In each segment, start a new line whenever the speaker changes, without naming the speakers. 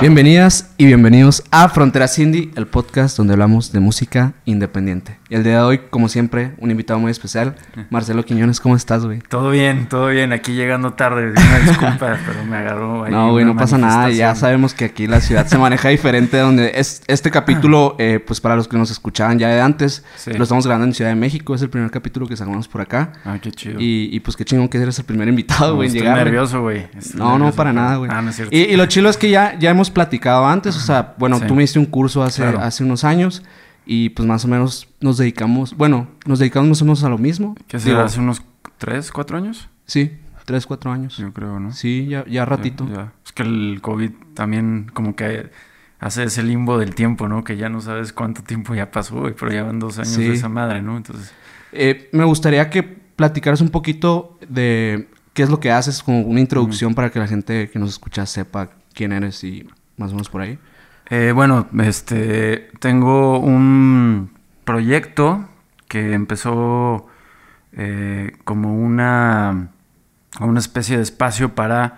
Bienvenidas y bienvenidos a Fronteras Indie, el podcast donde hablamos de música independiente. Y el día de hoy, como siempre, un invitado muy especial, Marcelo Quiñones. ¿Cómo estás, güey?
Todo bien, todo bien. Aquí llegando tarde. Una disculpa, pero me agarró ahí
No, güey, no pasa nada. Ya sabemos que aquí la ciudad se maneja diferente. Donde es este capítulo, eh, pues para los que nos escuchaban ya de antes, lo estamos grabando en Ciudad de México. Es el primer capítulo que sacamos por acá.
Ah, qué chido.
Y, pues qué chingón que eres el primer invitado, güey,
no,
llegar.
nervioso, güey.
No, no, para nada, güey.
Ah, no es cierto.
Y, y, lo chido es que ya, ya hemos platicado antes. O sea, bueno, tú me diste un curso hace, hace unos años. Y pues más o menos nos dedicamos, bueno, nos dedicamos más o menos a lo mismo.
¿Qué será? ¿Hace unos 3, 4 años?
Sí, 3, 4 años.
Yo creo, ¿no?
Sí, ya, ya ratito.
Ya, Es que el COVID también como que hace ese limbo del tiempo, ¿no? Que ya no sabes cuánto tiempo ya pasó, pero ya van dos años de esa madre, ¿no? Entonces...
Eh, me gustaría que platicaras un poquito de qué es lo que haces, como una introducción para que la gente que nos escucha sepa quién eres y más o menos por ahí.
Eh, bueno, este, tengo un proyecto que empezó eh, como una, una especie de espacio para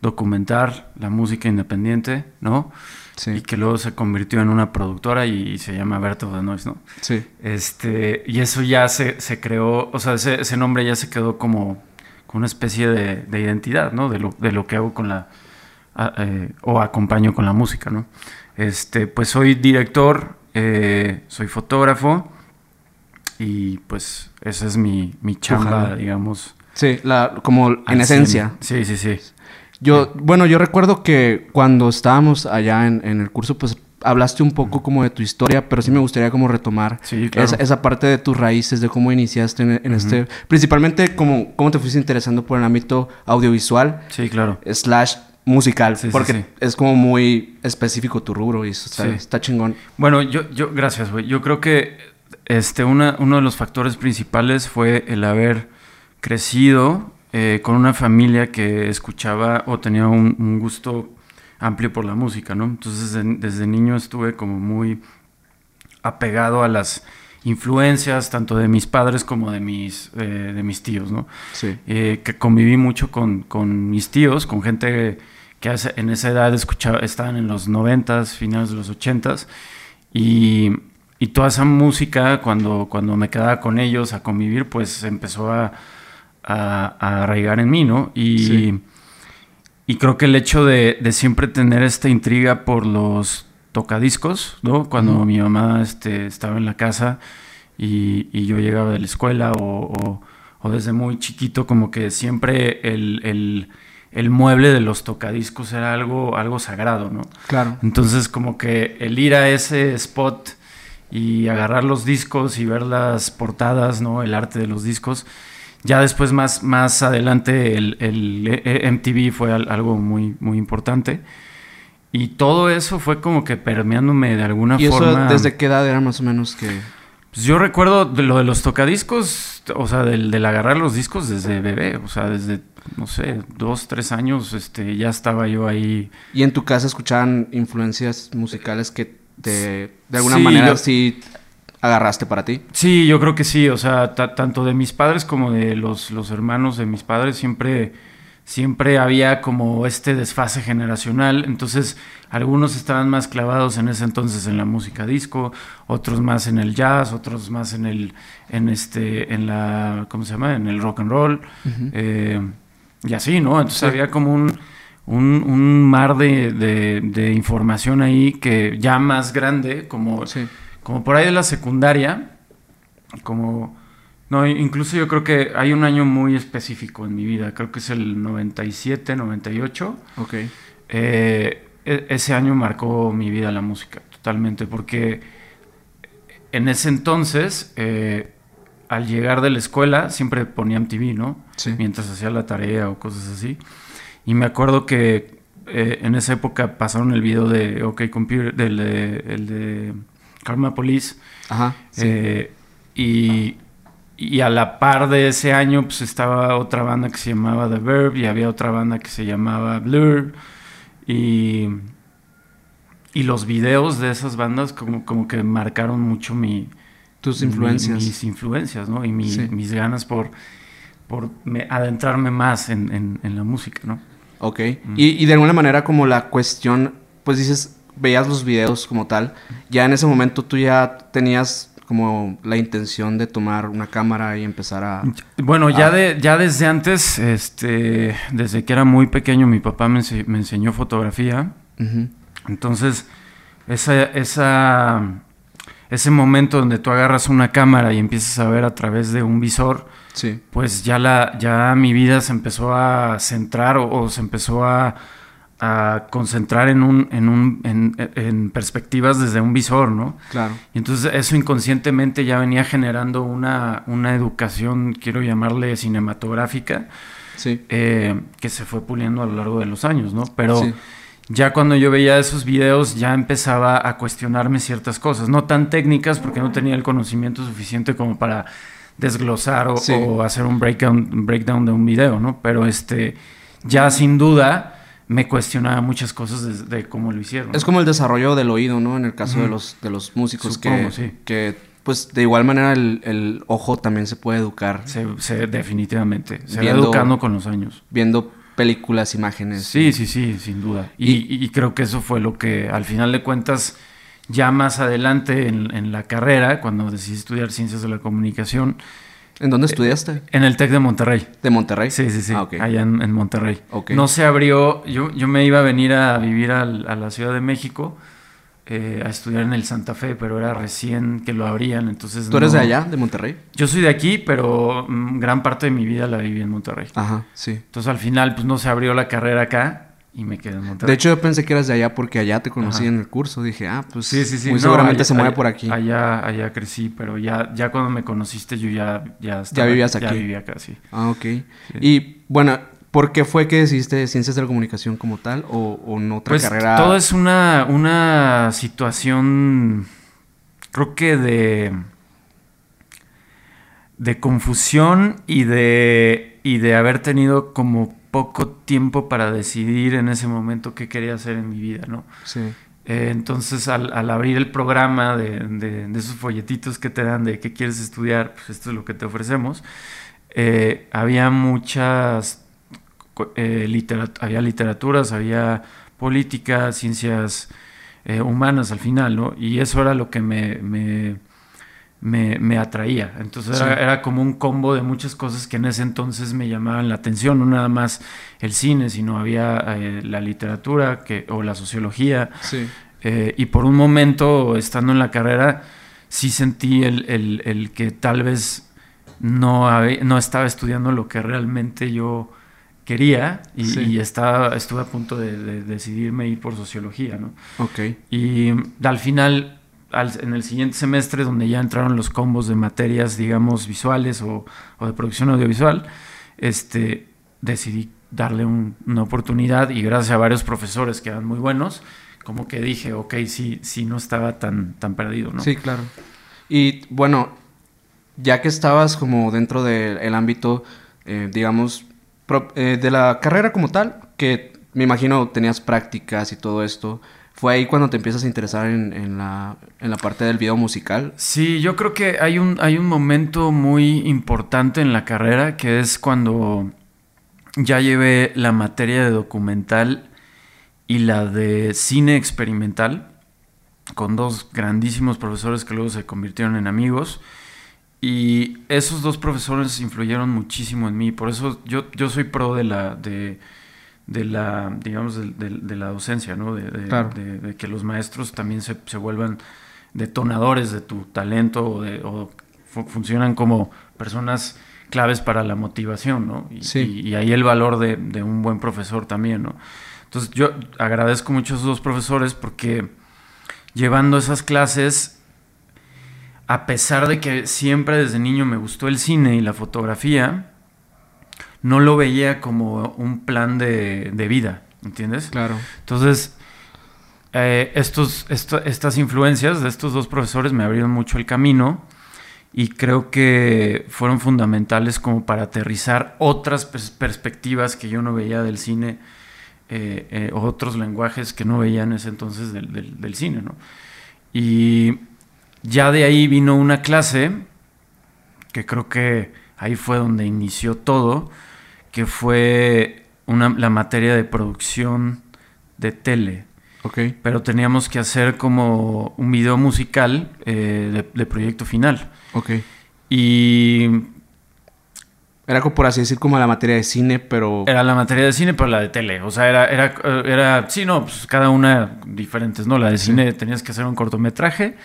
documentar la música independiente, ¿no? Sí. Y que luego se convirtió en una productora y se llama Berto de Noise, ¿no?
Sí.
Este, y eso ya se, se creó, o sea, ese, ese, nombre ya se quedó como, como una especie de, de, identidad, ¿no? De lo, de lo que hago con la, eh, o acompaño con la música, ¿no? Este, pues soy director, eh, soy fotógrafo y pues esa es mi, mi chamba, Ojalá. digamos.
Sí, la, como en esencia.
Sí, sí, sí.
Yo, bueno, yo recuerdo que cuando estábamos allá en, en, el curso, pues hablaste un poco como de tu historia, pero sí me gustaría como retomar
sí, claro.
esa, esa, parte de tus raíces, de cómo iniciaste en, en uh -huh. este, principalmente cómo, cómo te fuiste interesando por el ámbito audiovisual.
Sí, claro.
Slash musical,
Sí,
porque
sí.
es como muy específico tu rubro y eso está, está chingón.
Bueno, yo, yo, gracias, güey. Yo creo que este, una, uno de los factores principales fue el haber crecido eh, con una familia que escuchaba o tenía un, un, gusto amplio por la música, ¿no? Entonces, desde, desde niño estuve como muy apegado a las influencias tanto de mis padres como de mis, eh, de mis tíos, ¿no?
Sí.
Eh, que conviví mucho con, con, mis tíos, con gente que en esa edad escuchaba, estaban en los noventas, finales de los ochentas, y, y, toda esa música, cuando, cuando me quedaba con ellos a convivir, pues empezó a, a, a arraigar en mí, ¿no? Y,
Sí.
y creo que el hecho de, de siempre tener esta intriga por los tocadiscos, ¿no? Cuando mi mamá este, estaba en la casa y, y yo llegaba de la escuela o, o, o desde muy chiquito, como que siempre el, el, el, mueble de los tocadiscos era algo, algo sagrado, ¿no?
Claro.
Entonces, como que el ir a ese spot y agarrar los discos y ver las portadas, ¿no? El arte de los discos. Ya después, más, más adelante, el, el MTV fue algo muy, muy importante. Y todo eso fue como que permeándome de alguna
¿Y
forma.
eso desde qué edad era más o menos que...?
Pues yo recuerdo de lo de los tocadiscos, o sea, del, del, agarrar los discos desde bebé, o sea, desde, no sé, dos, tres años, este, ya estaba yo ahí.
¿Y en tu casa escuchaban influencias musicales que te, de alguna
sí,
manera
yo...
sí agarraste para ti?
Sí, yo creo que sí, o sea, tanto de mis padres como de los, los hermanos de mis padres siempre siempre había como este desfase generacional, entonces algunos estaban más clavados en ese entonces en la música disco, otros más en el jazz, otros más en el, en este, en la, ¿cómo se llama? En el rock and roll, uh -huh. eh, y así, ¿no? Entonces sí. había como un, un, un mar de, de, de, información ahí que ya más grande, como,
sí.
como por ahí de la secundaria, como no, incluso yo creo que hay un año muy específico en mi vida, creo que es el 97, 98.
Ok.
Eh, ese año marcó mi vida la música, totalmente, porque en ese entonces, eh, al llegar de la escuela, siempre ponía MTV, ¿no?
Sí.
Mientras hacía la tarea o cosas así. Y me acuerdo que eh, en esa época pasaron el video de OK Computer, del de, el de Karma Police.
Ajá.
Sí. Eh, y y a la par de ese año, pues estaba otra banda que se llamaba The Verb y había otra banda que se llamaba Blur. Y, y los videos de esas bandas como, como que marcaron mucho mi,
Tus influencias.
mis influencias, ¿no? Y mis ganas por, por adentrarme más en, la música, ¿no?
Ok. Y, y, de alguna manera como la cuestión, pues dices, veías los videos como tal, ya en ese momento tú ya tenías como la intención de tomar una cámara y empezar a...
Bueno, ya, de, ya desde antes, este, desde que era muy pequeño, mi papá me, enseñó fotografía. Entonces, esa, esa, ese momento donde tú agarras una cámara y empiezas a ver a través de un visor, sí. pues ya, la, ya mi vida se empezó a centrar o se empezó a a concentrar en un, en un, en, perspectivas desde un visor, ¿no?
Claro.
Y entonces eso inconscientemente ya venía generando una, una educación, quiero llamarle cinematográfica,
sí.
Eh, que se fue puliendo a lo largo de los años, ¿no? Pero ya cuando yo veía esos videos ya empezaba a cuestionarme ciertas cosas, no tan técnicas porque no tenía el conocimiento suficiente como para desglosar o, o hacer un breakdown, un breakdown de un video, ¿no? Pero este, ya sin duda me cuestionaba muchas cosas de, cómo lo hicieron.
Es como el desarrollo del oído, ¿no? En el caso de, los, de los músicos que, que, pues, de igual manera el, ojo también se puede educar.
Se, definitivamente. Se va educando con los años.
Viendo películas, imágenes.
Sí, sí, sí, sin duda. Y, creo que eso fue lo que, al final de cuentas, ya más adelante en, en la carrera, cuando decidí estudiar Ciencias de la Comunicación,
¿En dónde estudiaste?
En el TEC de Monterrey.
¿De Monterrey?
Sí, sí, sí. Ah, Allá en, Monterrey. No se abrió. Yo, yo me iba a venir a vivir a la Ciudad de México eh, a estudiar en el Santa Fe, pero era recién que lo abrían. Entonces.
¿Tú eres de allá, de Monterrey?
Yo soy de aquí, pero mm, gran parte de mi vida la viví en Monterrey.
Ajá, sí.
Entonces al final, pues no se abrió la carrera acá y me quedé en Monterrey.
De hecho, yo pensé que eras de allá porque allá te conocí en el curso. Dije, ah, pues sí, sí, sí. muy seguramente se mueve por aquí.
Allá, allá crecí, pero ya, ya cuando me conociste yo ya, ya
estaba, Ya vivías aquí.
Ya vivía acá, sí.
Ah, ok. Y bueno, ¿por qué fue que decidiste Ciencias de la Comunicación como tal o, o en otra pues, carrera?
todo es una, una situación, creo que de... de confusión y de, y de haber tenido como poco tiempo para decidir en ese momento qué quería hacer en mi vida, ¿no?
Sí.
Eh, entonces, al, abrir el programa de, esos folletitos que te dan de qué quieres estudiar, pues esto es lo que te ofrecemos, eh, había muchas, eh, había literaturas, había política, ciencias humanas al final, ¿no? Y eso era lo que me me, atraía. Entonces era, como un combo de muchas cosas que en ese entonces me llamaban la atención, no nada más el cine, sino había eh, la literatura que, o la sociología. Eh, y por un momento, estando en la carrera, sí sentí el, que tal vez no, no estaba estudiando lo que realmente yo quería y, estaba, estuve a punto de, de, decidirme ir por sociología, ¿no? Y al final en el siguiente semestre, donde ya entraron los combos de materias, digamos, visuales o, de producción audiovisual, este, decidí darle una oportunidad y gracias a varios profesores que eran muy buenos, como que dije, ok, sí, sí no estaba tan, tan perdido, ¿no?
Sí, claro. Y bueno, ya que estabas como dentro del ámbito, eh, digamos, eh, de la carrera como tal, que me imagino tenías prácticas y todo esto, ¿Fue ahí cuando te empiezas a interesar en, la, parte del video musical?
Sí, yo creo que hay un, hay un momento muy importante en la carrera que es cuando ya llevé la materia de documental y la de cine experimental con dos grandísimos profesores que luego se convirtieron en amigos. Y esos dos profesores influyeron muchísimo en mí. Por eso yo, yo soy pro de la, de, de la, digamos, de, la docencia, ¿no? De, que los maestros también se, vuelvan detonadores de tu talento o, funcionan como personas claves para la motivación, ¿no? Y, y, ahí el valor de, un buen profesor también, ¿no? Entonces yo agradezco mucho a esos dos profesores porque llevando esas clases, a pesar de que siempre desde niño me gustó el cine y la fotografía, no lo veía como un plan de, vida, ¿entiendes?
Claro.
Entonces, eh, estos, estas influencias de estos dos profesores me abrieron mucho el camino y creo que fueron fundamentales como para aterrizar otras perspectivas que yo no veía del cine, eh, eh, otros lenguajes que no veía en ese entonces del, del, cine, ¿no? Y ya de ahí vino una clase, que creo que ahí fue donde inició todo, que fue una, la materia de producción de tele.
Ok.
Pero teníamos que hacer como un video musical eh, de, de proyecto final.
Ok.
Y
Era como por así decir como la materia de cine, pero...
Era la materia de cine, pero la de tele. O sea, era, era, era sí, no, pues cada una diferentes, ¿no? La de cine tenías que hacer un cortometraje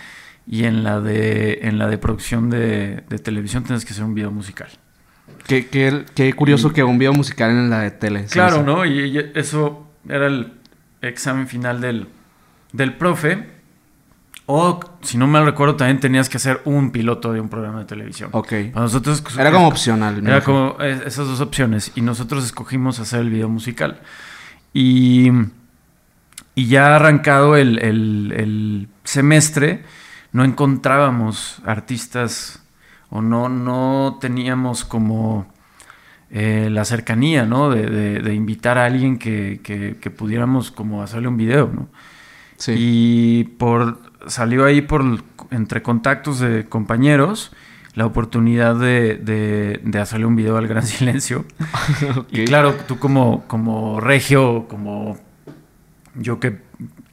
y en la de, en la de producción de, de televisión tenías que hacer un video musical.
Qué, qué- qué curioso que un video musical en la de tele.
Claro. ¿no? Y, y eso era el examen final del, del profe. O, si no mal recuerdo, también tenías que hacer un piloto de un programa de televisión.
Ok.
Para nosotros...
Era como opcional.
Era como esas dos opciones. Y nosotros escogimos hacer el video musical. Y, y ya arrancado el, el- el semestre, no encontrábamos artistas o no, no teníamos como eh, la cercanía, ¿no? De, de- de invitar a alguien que, que- que pudiéramos como hacerle un video, ¿no?
Sí.
Y por salió ahí por entre contactos de compañeros la oportunidad de, de- de hacerle un video al Gran Silencio. Y claro, tú como, como regio, como yo que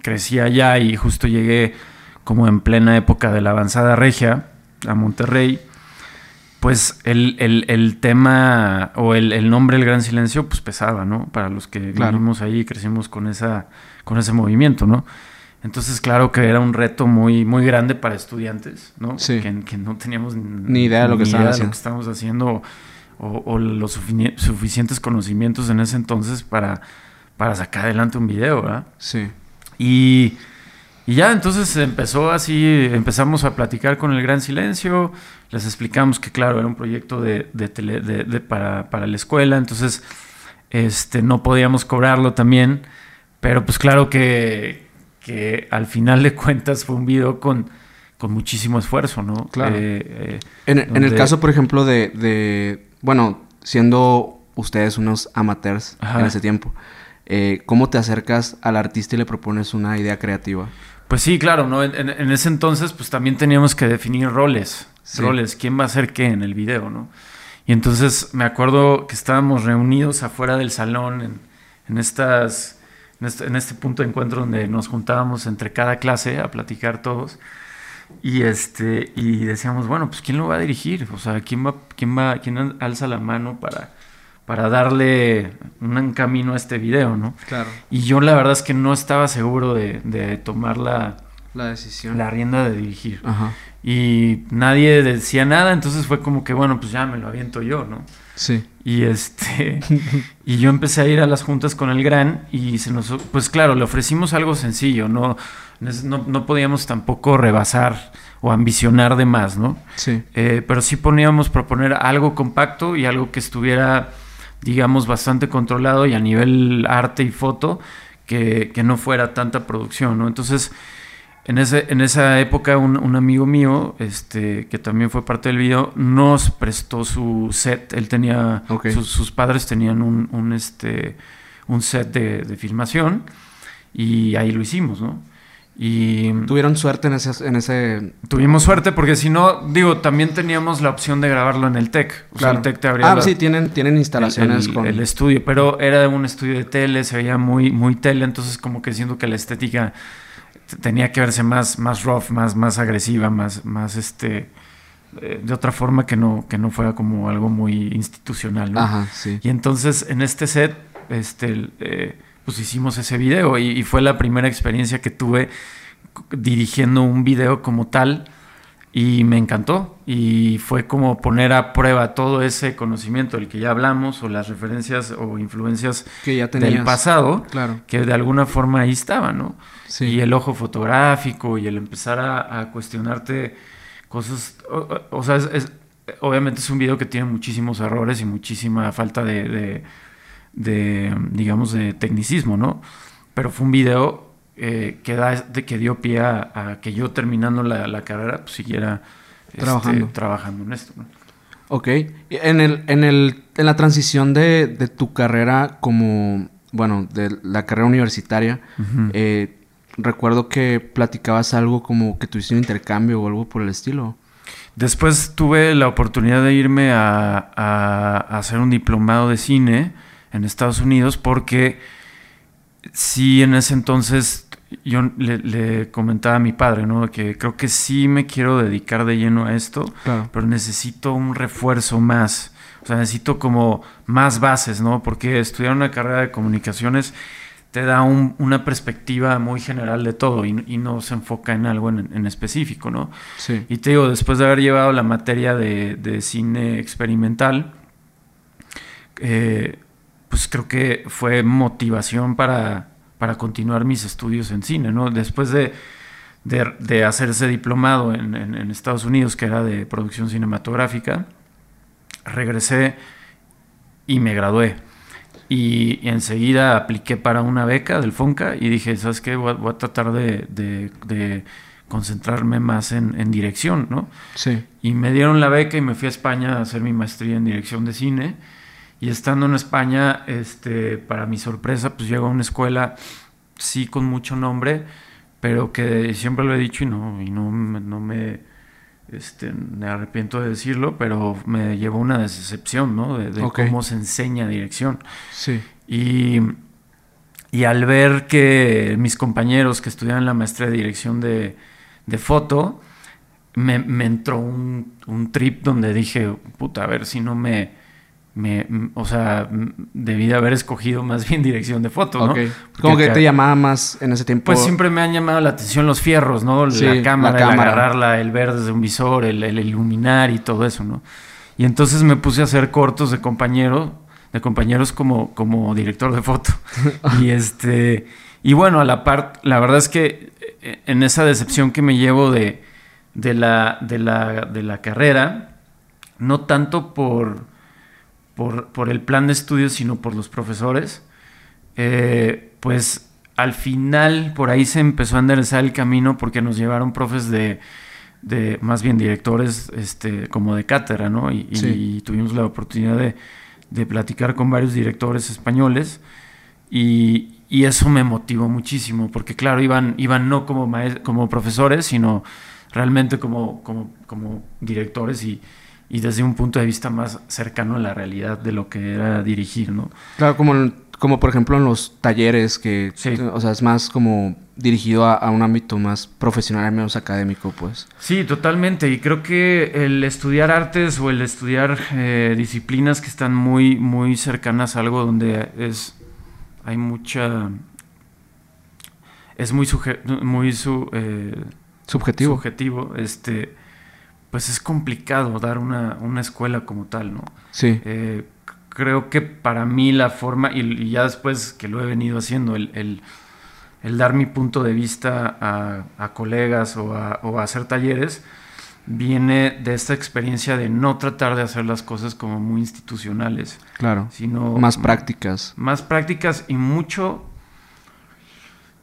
crecí allá y justo llegué como en plena época de la avanzada regia a Monterrey, pues el, el- el tema o el, el nombre El Gran Silencio pues pesaba, ¿no? Para los que
Claro.
vivimos ahí y crecimos con, esa, con ese movimiento, ¿no? Entonces, claro que era un reto muy, muy grande para estudiantes, ¿no?
Sí.
Que, que no teníamos
Ni idea de lo que
estábamos haciendo o, o los suficientes conocimientos en ese entonces para, para sacar adelante un video, ¿verdad?
Sí.
Y, y ya entonces empezó así, empezamos a platicar con el Gran Silencio, les explicamos que claro, era un proyecto de, de tele- de- de- para, para la escuela, entonces este, no podíamos cobrarlo también, pero pues claro que, que al final de cuentas fue un video con, con muchísimo esfuerzo, ¿no?
Claro.
Eh, eh,
En, en el caso, por ejemplo, de, de- Bueno, siendo ustedes unos amateurs
Ajá.
en ese tiempo, eh, ¿cómo te acercas al artista y le propones una idea creativa?
Pues sí, claro, ¿no? En, ese entonces, pues también teníamos que definir roles.
Sí.
Roles, quién va a hacer qué en el video, ¿no? Y entonces me acuerdo que estábamos reunidos afuera del salón en, en estas. En este, en este punto de encuentro donde nos juntábamos entre cada clase a platicar todos. Y este, y decíamos, bueno, pues quién lo va a dirigir, o sea, quién va, quién va, quién alza la mano para, para darle un camino a este video, ¿no?
Claro.
Y yo la verdad es que no estaba seguro de, de tomar la,
La decisión.
la rienda de dirigir.
Ajá.
Y nadie decía nada, entonces fue como que, bueno, pues ya me lo aviento yo, ¿no?
Sí.
Y este y yo empecé a ir a las juntas con el gran y se nos pues claro, le ofrecimos algo sencillo, no no, no podíamos tampoco rebasar o ambicionar de más, ¿no?
Sí.
Eh, pero sí poníamos proponer algo compacto y algo que estuviera, digamos, bastante controlado y a nivel arte y foto, que, que no fuera tanta producción, ¿no? Entonces, en, ese, en esa época, un, un amigo mío, este, que también fue parte del video, nos prestó su set. Él tenía, sus, sus padres tenían un, un, este, un set de, de filmación y ahí lo hicimos, ¿no? Y
Tuvieron suerte en ese... En ese...
Tuvimos suerte porque si no, digo, también teníamos la opción de grabarlo en el TEC. O sea,
Claro.
el TEC te abría
Ah,
la-
sí, tienen, tienen instalaciones
el,
con...
el estudio, pero era un estudio de tele, se veía muy, muy tele, entonces como que siento que la estética tenía que verse más, más rough, más, más agresiva, más, más este eh, de otra forma que no, que no fuera como algo muy institucional, ¿no?
Ajá, sí.
Y entonces en este set, este, eh, pues hicimos ese video y, y fue la primera experiencia que tuve dirigiendo un video como tal y me encantó y fue como poner a prueba todo ese conocimiento del que ya hablamos o las referencias o influencias
Que ya tenías.
del pasado
Claro.
que de alguna forma ahí estaban, ¿no?
Sí.
Y el ojo fotográfico y el empezar a, a cuestionarte cosas. O, o- o sea, es- es- obviamente es un video que tiene muchísimos errores y muchísima falta de, de- de, digamos, de tecnicismo, ¿no? Pero fue un video eh, que, da, de, que dio pie a, a que yo terminando la, la carrera pues, siguiera este,
Trabajando.
trabajando en esto, ¿no?
Ok. En, el, en, el, en la transición de, de tu carrera como, bueno, de la carrera universitaria, eh, recuerdo que platicabas algo como que tuviste un intercambio o algo por el estilo.
Después tuve la oportunidad de irme a, hacer un diplomado de cine en Estados Unidos porque sí en ese entonces yo le, comentaba a mi padre, ¿no? Que creo que sí me quiero dedicar de lleno a esto, pero necesito un refuerzo más. O sea, necesito como más bases, ¿no? Porque estudiar una carrera de comunicaciones te da una perspectiva muy general de todo y, no se enfoca en algo en, específico, ¿no?
Sí.
Y te digo, después de haber llevado la materia de, cine experimental, eh, pues creo que fue motivación para, para continuar mis estudios en cine, ¿no? Después de, de, hacer ese diplomado en, Estados Unidos, que era de producción cinematográfica, regresé y me gradué. Y, enseguida apliqué para una beca del FONCA y dije, ¿sabes qué? Voy a, tratar de, concentrarme más en, dirección, ¿no?
Sí.
Y me dieron la beca y me fui a España a hacer mi maestría en dirección de cine. Y estando en España, este, para mi sorpresa, pues llego a una escuela, sí con mucho nombre, pero que siempre lo he dicho y no, y no, no me este, me arrepiento de decirlo, pero me llevó una decepción, ¿no? De, cómo se enseña dirección.
Sí.
Y, y, al ver que mis compañeros que estudiaban la maestría de dirección de, de foto, me, me entró un, un, trip donde dije, puta, a ver si no me me, o sea, debí de haber escogido más bien dirección de foto, ¿no?
¿Cómo que te llamaba más en ese tiempo?
Pues siempre me han llamado la atención los fierros, ¿no? la cámara, la cámara. agarrarla, el ver desde un visor, el, iluminar y todo eso, ¿no? Y entonces me puse a hacer cortos de compañero, de compañeros como, como director de foto. y este, y bueno, a la par, la verdad es que eh, en esa decepción que me llevo de, de, la, de, la, de la carrera, no tanto por por, el plan de estudios, sino por los profesores, eh, pues al final por ahí se empezó a enderezar el camino porque nos llevaron profes de, de más bien directores este, como de cátedra, ¿no? Y, tuvimos la oportunidad de, de, platicar con varios directores españoles y, eso me motivó muchísimo porque claro, iban, iban no como, como profesores, sino realmente como, como, como directores y, y desde un punto de vista más cercano a la realidad de lo que era dirigir, ¿no?
Claro, como, como por ejemplo en los talleres, que o sea, es más como dirigido a, un ámbito más profesional, menos académico, pues.
Sí, totalmente. Y creo que el estudiar artes o el estudiar eh, disciplinas que están muy, muy cercanas a algo donde es hay mucha es muy muy su, eh,
subjetivo
subjetivo este pues es complicado dar una, escuela como tal, ¿no?
Sí.
Eh, creo que para mí la forma, y, ya después que lo he venido haciendo, el, dar mi punto de vista a, colegas o a, hacer talleres, viene de esta experiencia de no tratar de hacer las cosas como muy institucionales.
Claro.
Sino
más prácticas.
Más prácticas y mucho,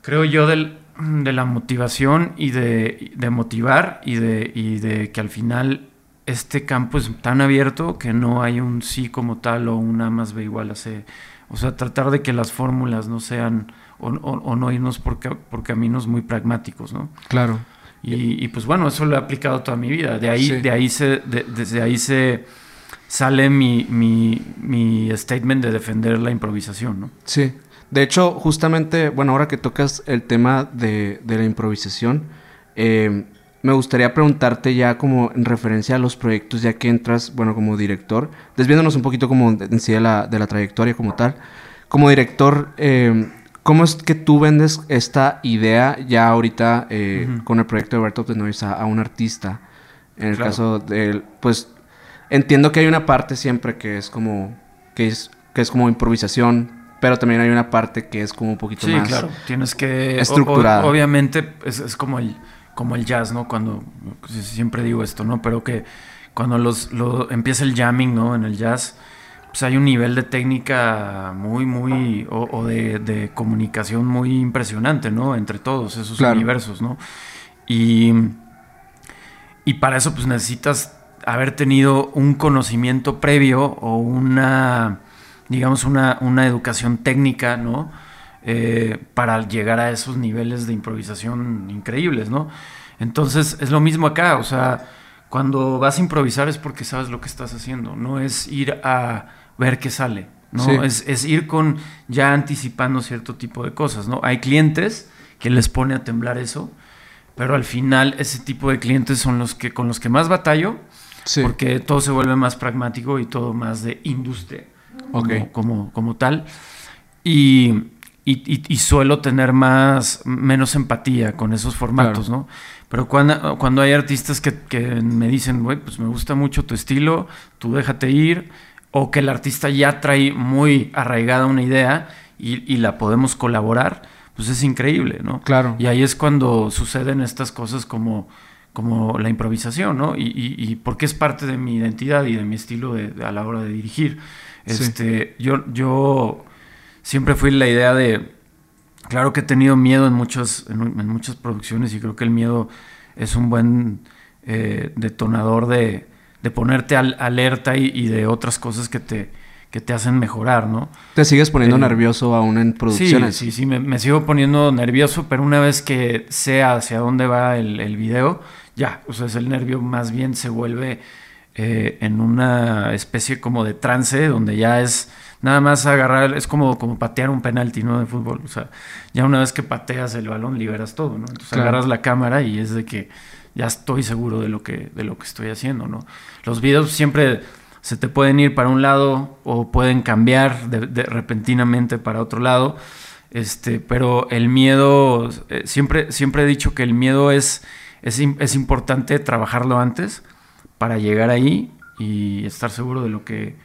creo yo, del, de la motivación y de, motivar y de, y de que al final este campo es tan abierto que no hay un sí como tal o una más B igual a C. O sea, tratar de que las fórmulas no sean o, no irnos por, por, caminos muy pragmáticos, ¿no?
Claro.
Y, pues bueno, eso lo he aplicado toda mi vida. De ahí, de ahí se, desde ahí se sale mi, mi, mi statement de defender la improvisación, ¿no?
Sí. De hecho, justamente, bueno, ahora que tocas el tema de, la improvisación, eh, me gustaría preguntarte ya como en referencia a los proyectos, ya que entras, bueno, como director, desviándonos un poquito como en sí de la, de la trayectoria como tal. Como director, eh, ¿cómo es que tú vendes esta idea ya ahorita eh, con el proyecto de Bertolt de Noise a, un artista? En el caso de, pues, entiendo que hay una parte siempre que es como, que es, que es como improvisación, pero también hay una parte que es como un poquito más.
claro. Tienes que.
Estructurada.
obviamente es, como, el, como el jazz, ¿no? Cuando. Siempre digo esto, ¿no? Pero que cuando los, lo, empieza el jamming, ¿no? En el jazz, pues hay un nivel de técnica muy, muy. o, de, comunicación muy impresionante, ¿no? Entre todos esos universos, ¿no? Y. Y para eso, pues necesitas haber tenido un conocimiento previo o una digamos, una, educación técnica, ¿no? eh, para llegar a esos niveles de improvisación increíbles, ¿no? Entonces es lo mismo acá, o sea, cuando vas a improvisar es porque sabes lo que estás haciendo, no es ir a ver qué sale, ¿no? Es, es, ir con ya anticipando cierto tipo de cosas, ¿no? Hay clientes que les pone a temblar eso, pero al final ese tipo de clientes son los que con los que más batallo, porque todo se vuelve más pragmático y todo más de industria, como, como, tal. Y, y, suelo tener más, menos empatía con esos formatos, ¿no? Pero cuando, cuando hay artistas que, que me dicen, güey, pues me gusta mucho tu estilo, tú déjate ir, o que el artista ya trae muy arraigada una idea y, y la podemos colaborar, pues es increíble, ¿no?
Claro.
Y ahí es cuando suceden estas cosas como, como la improvisación, ¿no? Y, y, porque es parte de mi identidad y de mi estilo a la hora de dirigir. Este, yo, yo siempre fui la idea de, claro que he tenido miedo en muchas, en, muchas producciones y creo que el miedo es un buen eh, detonador de, de ponerte al, alerta y, y de otras cosas que te, que te hacen mejorar, ¿no?
¿Te sigues poniendo eh, nervioso aún en producciones?
Sí, sí, sí, me, sigo poniendo nervioso, pero una vez que sé hacia dónde va el, el video, ya, o sea, es el nervio más bien se vuelve eh, en una especie como de trance, donde ya es nada más agarrar, es como, como patear un penalti, ¿no? De fútbol, o sea, ya una vez que pateas el balón, liberas todo, ¿no? Entonces agarras la cámara y es de que ya estoy seguro de lo que, de lo que estoy haciendo, ¿no? Los videos siempre se te pueden ir para un lado o pueden cambiar de, repentinamente para otro lado. Este, pero el miedo, eh, siempre, siempre he dicho que el miedo es, es, importante trabajarlo antes para llegar ahí y estar seguro de lo que,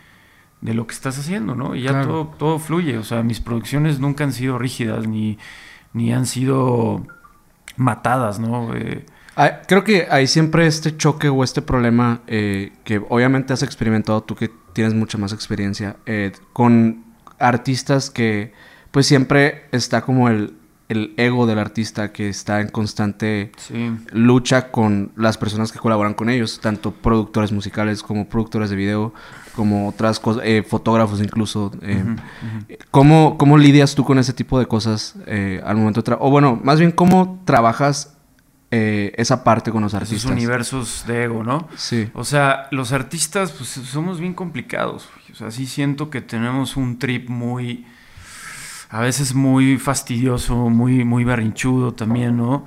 de lo que estás haciendo, ¿no? Y ya todo, todo fluye. O sea, mis producciones nunca han sido rígidas ni, ni han sido matadas, ¿no? Eh,
Ah, creo que hay siempre este choque o este problema eh, que obviamente has experimentado tú que tienes mucha más experiencia eh, con artistas que pues siempre está como el, el, ego del artista que está en constante lucha con las personas que colaboran con ellos, tanto productores musicales como productores de video, como otras cosas, eh, fotógrafos incluso. ¿cómo, ¿cómo, lidias tú con ese tipo de cosas al momento de O bueno, más bien, ¿cómo trabajas eh, esa parte con los artistas.
Esos universos de ego, ¿no?
Sí.
O sea, los artistas, pues somos bien complicados. O sea, sí siento que tenemos un trip muy. A veces muy fastidioso, muy, muy berrinchudo también, ¿no?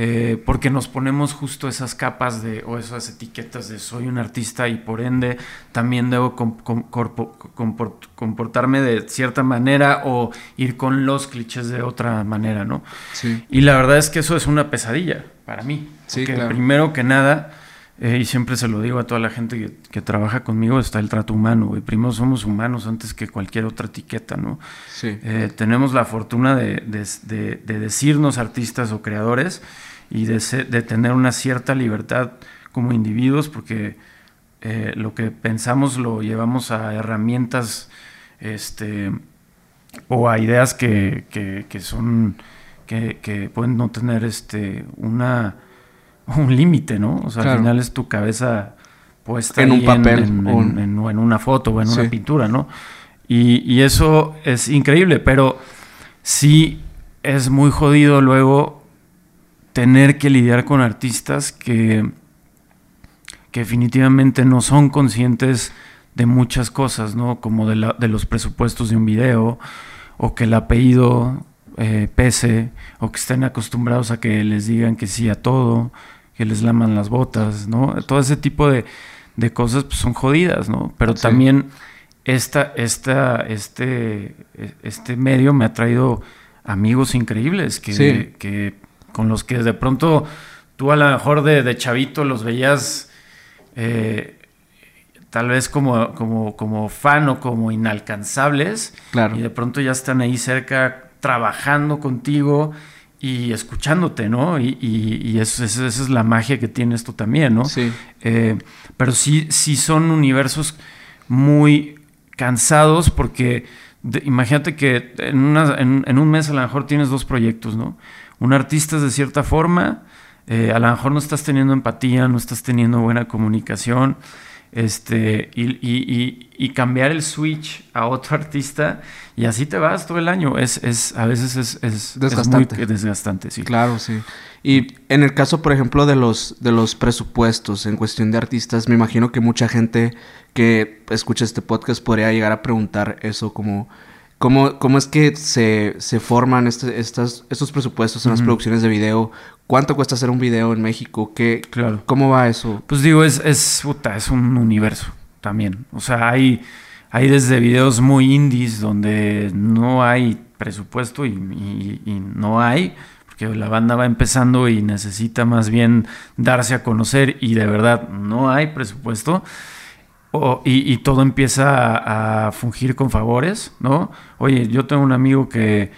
Eh, porque nos ponemos justo esas capas de, o esas etiquetas de soy un artista y por ende también debo comportarme de cierta manera o ir con los clichés de otra manera, ¿no?
Sí.
Y la verdad es que eso es una pesadilla para mí.
Sí,
primero que nada, eh, y siempre se lo digo a toda la gente que, trabaja conmigo, está el trato humano, y Primero somos humanos antes que cualquier otra etiqueta, ¿no?
Sí.
Eh, tenemos la fortuna de, decirnos artistas o creadores y de, tener una cierta libertad como individuos, porque eh, lo que pensamos lo llevamos a herramientas este, o a ideas que, que son que, pueden no tener este una un límite, ¿no? O sea, al final es tu cabeza puesta
en un papel
en, en, una foto o en una pintura, ¿no? Y, eso es increíble, pero sí es muy jodido luego tener que lidiar con artistas que, que definitivamente no son conscientes de muchas cosas, ¿no? Como de, de los presupuestos de un video, o que el apellido eh, pese o que estén acostumbrados a que les digan que sí a todo, que les laman las botas, ¿no? Todo ese tipo de, cosas pues, son jodidas, ¿no? Pero también esta, esta, este, este medio me ha traído amigos increíbles que, que con los que de pronto tú a lo mejor de, chavito los veías eh, tal vez como, como, como fan o como inalcanzables.
Claro.
Y de pronto ya están ahí cerca trabajando contigo y escuchándote, ¿no? Y, y, eso, esa es la magia que tiene esto también, ¿no?
Sí.
Eh, pero sí, sí son universos muy cansados porque imagínate que en, una, en, un mes a lo mejor tienes dos proyectos, ¿no? Un artista es de cierta forma, eh, a lo mejor no estás teniendo empatía, no estás teniendo buena comunicación, este, y, y, y, cambiar el switch a otro artista y así te vas todo el año. Es, es a veces es, es,
desgastante.
muy desgastante, sí.
Claro, sí. Y en el caso, por ejemplo, de los, de los presupuestos en cuestión de artistas, me imagino que mucha gente que escucha este podcast podría llegar a preguntar eso como... ¿Cómo, ¿Cómo, es que se, se forman este, estas, estos presupuestos en las producciones de video? ¿Cuánto cuesta hacer un video en México? ¿Qué,
claro.
¿Cómo va eso?
Pues digo, es, es, puta, es un universo también. O sea, hay, hay desde videos muy indies donde no hay presupuesto y, y no hay, porque la banda va empezando y necesita más bien darse a conocer y de verdad no hay presupuesto y, todo empieza a, fungir con favores, ¿no? Oye, yo tengo un amigo que,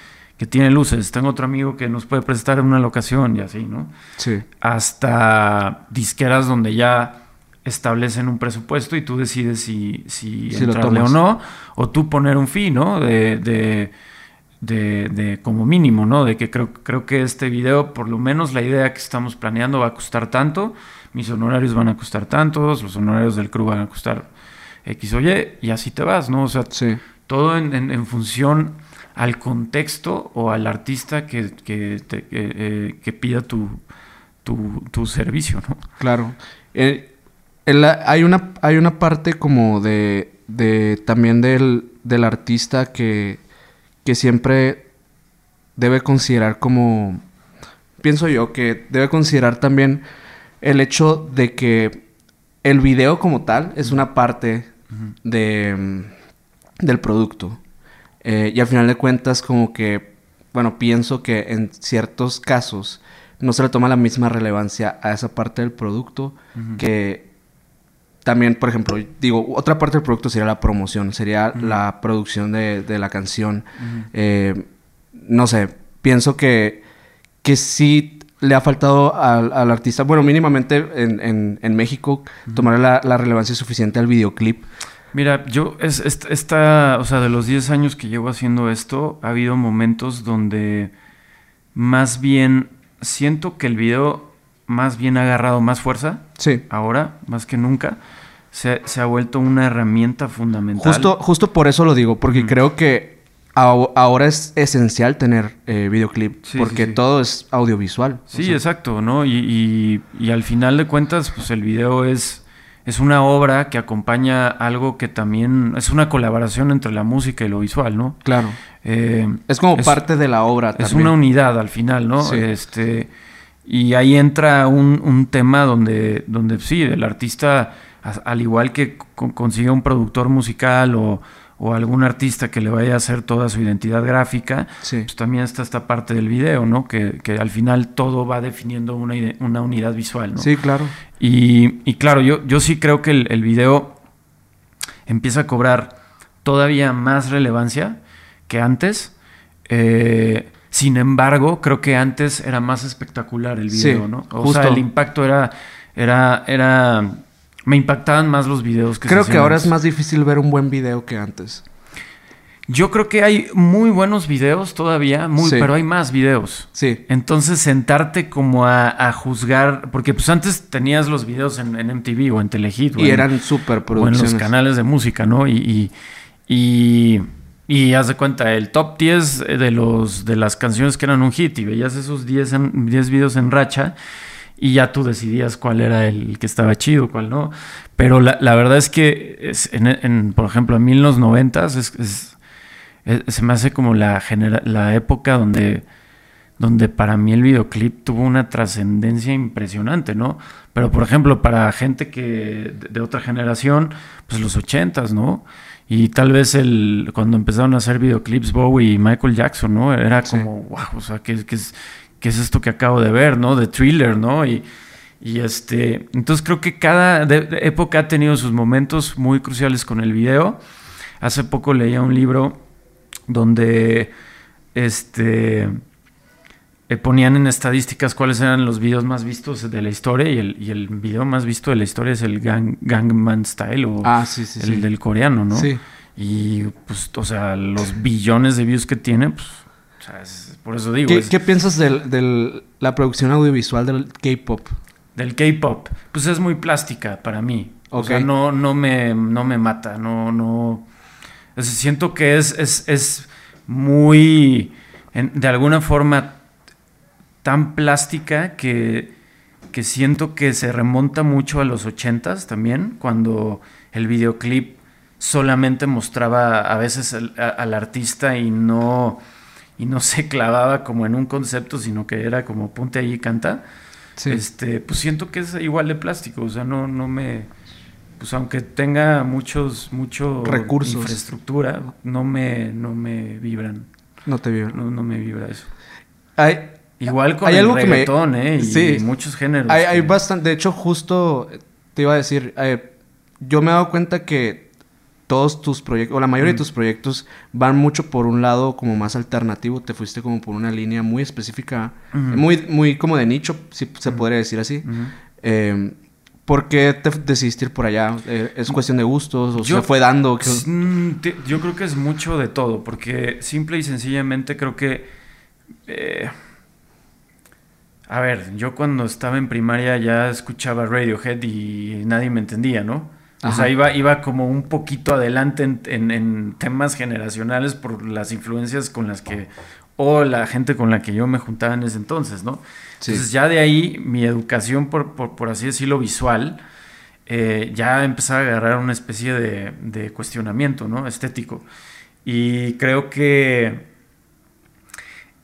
tiene luces, tengo otro amigo que nos puede prestar una locación y así, ¿no?
Sí.
Hasta disqueras donde ya establecen un presupuesto y tú decides si, si, entrarle o no, o tú poner un fee, ¿no? De, de, de, como mínimo, ¿no? De que creo, creo que este video, por lo menos la idea que estamos planeando va a costar tanto mis honorarios van a costar tantos, los honorarios del crew van a costar X o Y, y así te vas, ¿no? O sea, todo en, función al contexto o al artista que, que, eh, pida tu, tu, servicio, ¿no?
Claro. Eh, hay, una, hay una parte como de, de también del, del artista que, que siempre debe considerar como, pienso yo, que debe considerar también el hecho de que el video como tal es una parte de, mm, del producto. Eh, y al final de cuentas, como que, bueno, pienso que en ciertos casos no se le toma la misma relevancia a esa parte del producto que también, por ejemplo, digo, otra parte del producto sería la promoción, sería la producción de, la canción. Eh, no sé, pienso que, que sí le ha faltado al, artista, bueno, mínimamente en, en, México, tomar la, relevancia suficiente al videoclip.
Mira, yo, es, esta, o sea, de los 10 años que llevo haciendo esto, ha habido momentos donde más bien siento que el video más bien ha agarrado más fuerza.
Sí.
Ahora, más que nunca. Se, ha vuelto una herramienta fundamental.
Justo, justo por eso lo digo, porque creo que ahora es esencial tener eh, videoclip porque todo es audiovisual.
Sí, exacto, ¿no? Y, al final de cuentas, pues el video es, es una obra que acompaña algo que también es una colaboración entre la música y lo visual, ¿no?
Claro. Eh, es como parte de la obra.
Es una unidad al final, ¿no? Este, y ahí entra un, tema donde, donde sí, el artista, al igual que consigue un productor musical o o algún artista que le vaya a hacer toda su identidad gráfica, pues también está esta parte del video, ¿no? Que, al final todo va definiendo una, una, unidad visual, ¿no?
Sí, claro.
Y, claro, yo, yo sí creo que el, video empieza a cobrar todavía más relevancia que antes. Eh, sin embargo, creo que antes era más espectacular el video, ¿no? O sea, el impacto era, era, era me impactaban más los videos
que Creo que ahora es más difícil ver un buen video que antes.
Yo creo que hay muy buenos videos todavía, muy, pero hay más videos.
Sí.
Entonces sentarte como a, juzgar, porque pues antes tenías los videos en, MTV o en Telehit.
Y eran súper producciones.
O en los canales de música, ¿no? Y, y, y, haz de cuenta, el top 10 de, los, de las canciones que eran un hit y veías esos 10, 10 videos en racha y ya tú decidías cuál era el que estaba chido, cuál no. Pero la, verdad es que, es, en, por ejemplo, en 1990 es, es, se me hace como la, la época donde, donde para mí el videoclip tuvo una trascendencia impresionante, ¿no? Pero, por ejemplo, para gente que de, otra generación, pues los 80s, ¿no? Y tal vez el, cuando empezaron a hacer videoclips Bowie y Michael Jackson, ¿no? Era como, wow, o sea, que, que es ¿qué es esto que acabo de ver, ¿no? De thriller, ¿no? Y, este, entonces creo que cada época ha tenido sus momentos muy cruciales con el video. Hace poco leía un libro donde este, eh, ponían en estadísticas cuáles eran los videos más vistos de la historia y el, y el video más visto de la historia es el Gang, Gangman Style o
ah, sí, sí,
el del coreano, ¿no?
Sí.
Y pues, o sea, los billones de views que tiene, pues o sea, por eso digo.
¿Qué, piensas de la producción audiovisual del K-pop?
Del K-pop. Pues es muy plástica para mí. O sea, no, no, me, no me mata, no, no... siento que es, es, es muy, de alguna forma, tan plástica que, que siento que se remonta mucho a los ochentas también, cuando el videoclip solamente mostraba a veces al, artista y no, y no se clavaba como en un concepto, sino que era como ponte ahí y canta. Este, pues siento que es igual de plástico, o sea, no, no me, pues aunque tenga muchos, mucho
recursos,
infraestructura, no me, no me vibran.
No te vibran.
No, no me vibra eso.
Hay,
Igual con el reggaetón, ¿eh? Y muchos géneros.
Hay, hay, bastante. De hecho, justo te iba a decir. Eh, yo me he dado cuenta que todos tus proyectos, o la mayoría de tus proyectos, van mucho por un lado como más alternativo. Te fuiste como por una línea muy específica, muy, muy como de nicho, si se podría decir así. Eh, ¿Por qué te decidiste ir por allá? Eh, ¿Es cuestión de gustos o se fue dando?
Mm, yo creo que es mucho de todo, porque simple y sencillamente creo que... Eh, a ver, yo cuando estaba en primaria ya escuchaba Radiohead y nadie me entendía, ¿no? O sea, iba, iba como un poquito adelante en, temas generacionales por las influencias con las que, o la gente con la que yo me juntaba en ese entonces, ¿no? Entonces ya de ahí mi educación, por, por, así decirlo, visual, eh, ya empezaba a agarrar una especie de, de, cuestionamiento, ¿no? Estético. Y creo que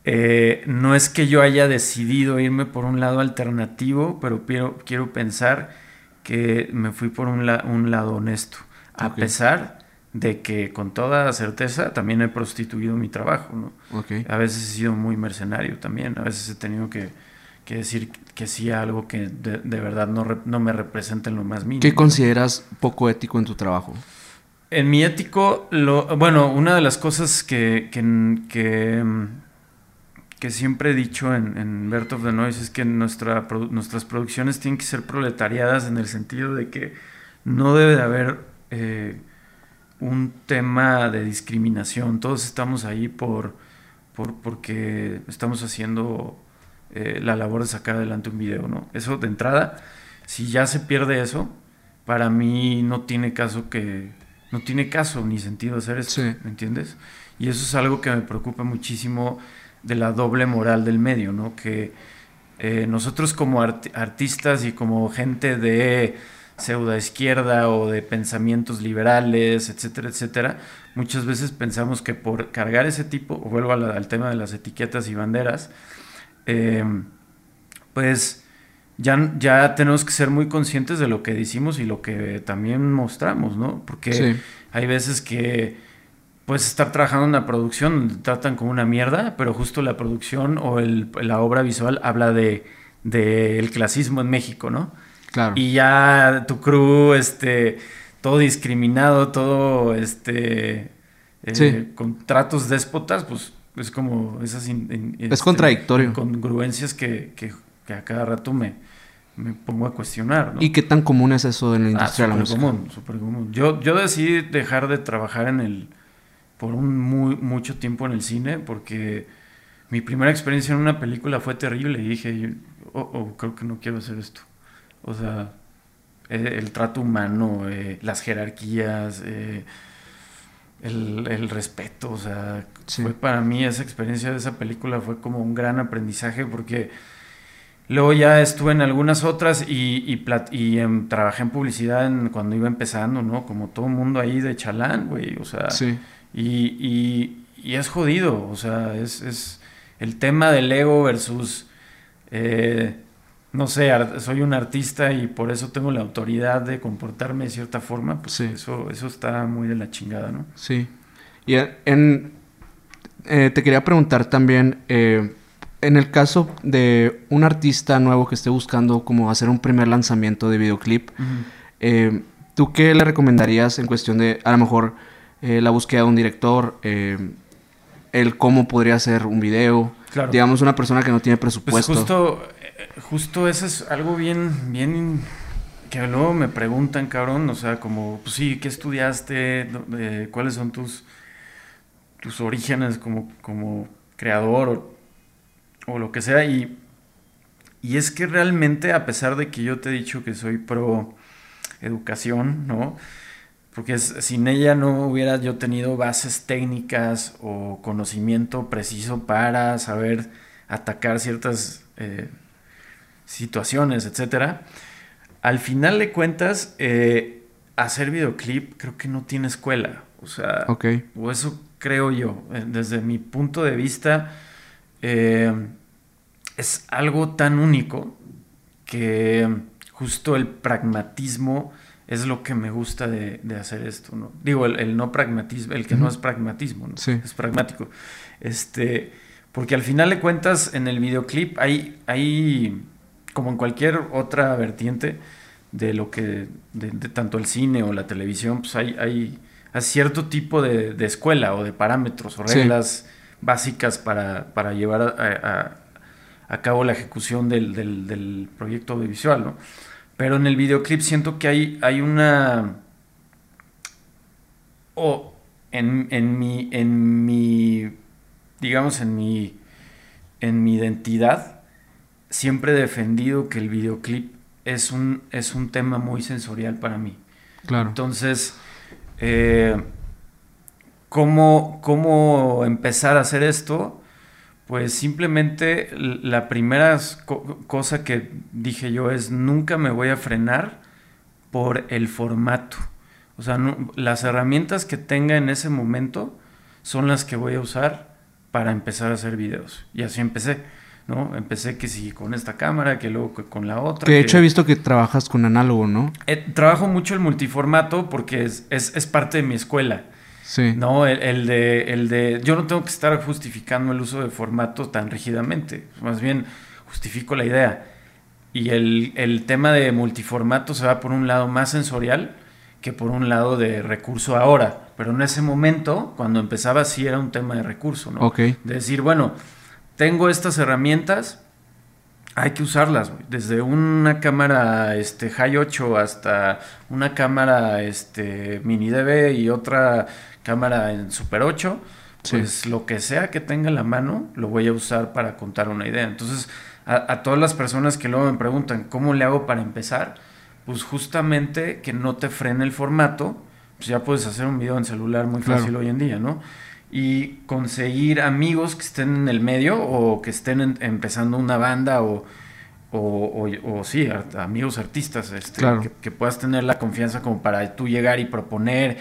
eh, no es que yo haya decidido irme por un lado alternativo, pero quiero, quiero pensar que me fui por un, un lado honesto, a pesar de que con toda certeza también he prostituido mi trabajo, ¿no? A veces he sido muy mercenario también, a veces he tenido que, decir que sí a algo que de, verdad no, no, me representa en lo más mínimo.
¿Qué consideras poco ético en tu trabajo?
En mi ético, lo, bueno, una de las cosas que, que, que que siempre he dicho en, en Birth of the Noise es que nuestra, nuestras producciones tienen que ser proletariadas en el sentido de que no debe de haber eh, un tema de discriminación. Todos estamos ahí por, por porque estamos haciendo eh, la labor de sacar adelante un video, ¿no? Eso de entrada, si ya se pierde eso, para mí no tiene caso que no tiene caso ni sentido hacer eso, ¿me entiendes? Y eso es algo que me preocupa muchísimo de la doble moral del medio, ¿no? Que eh, nosotros como artistas y como gente de pseudo izquierda o de pensamientos liberales, etcétera, etcétera, muchas veces pensamos que por cargar ese tipo, vuelvo al tema de las etiquetas y banderas, em, pues ya, ya tenemos que ser muy conscientes de lo que decimos y lo que también mostramos, ¿no? Porque hay veces que puedes estar trabajando en una producción donde tratan como una mierda, pero justo la producción o el, la obra visual habla de, el clasismo en México, ¿no? Claro. Y ya tu crew, este, todo discriminado, todo, este, eh, con tratos déspotas, pues es como esas...
es este, contradictorio.
Congruencias que, que, que, a cada rato me, me pongo a cuestionar, ¿no?
¿Y qué tan común es eso en la ah, industria
de la música? común, súper común. Yo, yo decidí dejar de trabajar en el por un muy, mucho tiempo en el cine porque mi primera experiencia en una película fue terrible y dije, oh, oh creo que no quiero hacer esto. O sea, eh, el, trato humano, eh, las jerarquías, eh, el, respeto, o sea, fue para mí esa experiencia de esa película fue como un gran aprendizaje porque luego ya estuve en algunas otras y, y, y trabajé en publicidad cuando iba empezando, ¿no? Como todo el mundo ahí de chalán, güey, o sea... Sí y, y, es jodido, o sea, es, es, el tema del ego versus, eh, no sé, soy un artista y por eso tengo la autoridad de comportarme de cierta forma, pues eso, eso está muy de la chingada, ¿no?
Sí. Y en, eh, te quería preguntar también, eh, en el caso de un artista nuevo que esté buscando como hacer un primer lanzamiento de videoclip, ¿tú qué le recomendarías en cuestión de, a lo mejor, eh, la búsqueda de un director, eh, el cómo podría ser un video. Digamos, una persona que no tiene pues presupuesto.
justo, eh, justo eso es algo bien, bien que luego me preguntan, cabrón, o sea, como, pues sí, ¿qué estudiaste? ¿Cuáles son tus, tus orígenes como, como creador o, lo que sea? Y, y es que realmente, a pesar de que yo te he dicho que soy pro educación, ¿no? Porque sin ella no hubiera yo tenido bases técnicas o conocimiento preciso para saber atacar ciertas eh, situaciones, etcétera. Al final de cuentas, eh, hacer videoclip creo que no tiene escuela. O sea, o eso creo yo. Eh, desde mi punto de vista, es algo tan único que justo el pragmatismo es lo que me gusta de, hacer esto, ¿no? Digo, el, no pragmatismo, el que no es pragmatismo, ¿no? Es pragmático. Este, porque al final de cuentas, en el videoclip hay, hay como en cualquier otra vertiente de lo que, de, tanto el cine o la televisión, pues hay, hay, cierto tipo de, escuela o de parámetros o reglas básicas para, para llevar a, a, cabo la ejecución del, del, del proyecto audiovisual, ¿no? Pero en el videoclip siento que hay, hay una... O en, en, mi, en mi, digamos, en mi, en mi identidad, siempre he defendido que el videoclip es un, es un tema muy sensorial para mí.
Claro.
Entonces, eh, ¿cómo, ¿cómo empezar a hacer esto? Pues simplemente la primera cosa que dije yo es nunca me voy a frenar por el formato. O sea, las herramientas que tenga en ese momento son las que voy a usar para empezar a hacer videos. Y así empecé, ¿no? Empecé que sí con esta cámara, que luego con la otra.
Que de hecho he visto que trabajas con análogo, ¿no?
Eh, trabajo mucho el multiformato porque es, es, es parte de mi escuela.
Sí.
No, el, de, el de. Yo no tengo que estar justificando el uso de formato tan rígidamente. Más bien, justifico la idea. Y el, tema de multiformato se va por un lado más sensorial que por un lado de recurso ahora. Pero en ese momento, cuando empezaba, sí era un tema de recurso, ¿no?
Ok.
De decir, bueno, tengo estas herramientas, hay que usarlas, desde una cámara este, High 8 hasta una cámara este, Mini DV y otra cámara en Super 8, pues lo que sea que tenga en la mano lo voy a usar para contar una idea. Entonces, a, todas las personas que luego me preguntan, ¿cómo le hago para empezar? Pues justamente que no te frene el formato, pues ya puedes hacer un video en celular muy fácil hoy en día, ¿no? Y conseguir amigos que estén en el medio o que estén empezando una banda o, o, o, sí, amigos artistas, este, que, que, puedas tener la confianza como para tú llegar y proponer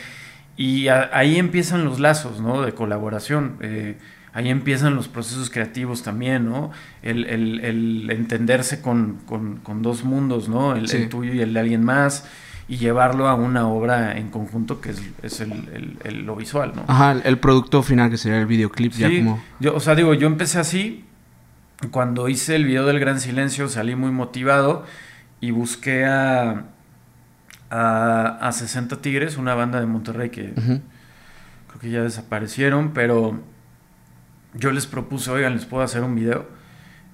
y ahí empiezan los lazos, ¿no? De colaboración. Eh, ahí empiezan los procesos creativos también, ¿no? El, el, entenderse con, con, dos mundos, ¿no? El, tuyo y el de alguien más. Y llevarlo a una obra en conjunto que es, es el, lo visual, ¿no?
Ajá, el producto final que sería el videoclip ya como...
Yo, o sea, digo, yo empecé así. Cuando hice el video del Gran Silencio salí muy motivado y busqué a a, 60 Tigres, una banda de Monterrey que creo que ya desaparecieron, pero yo les propuse, oigan, les puedo hacer un video.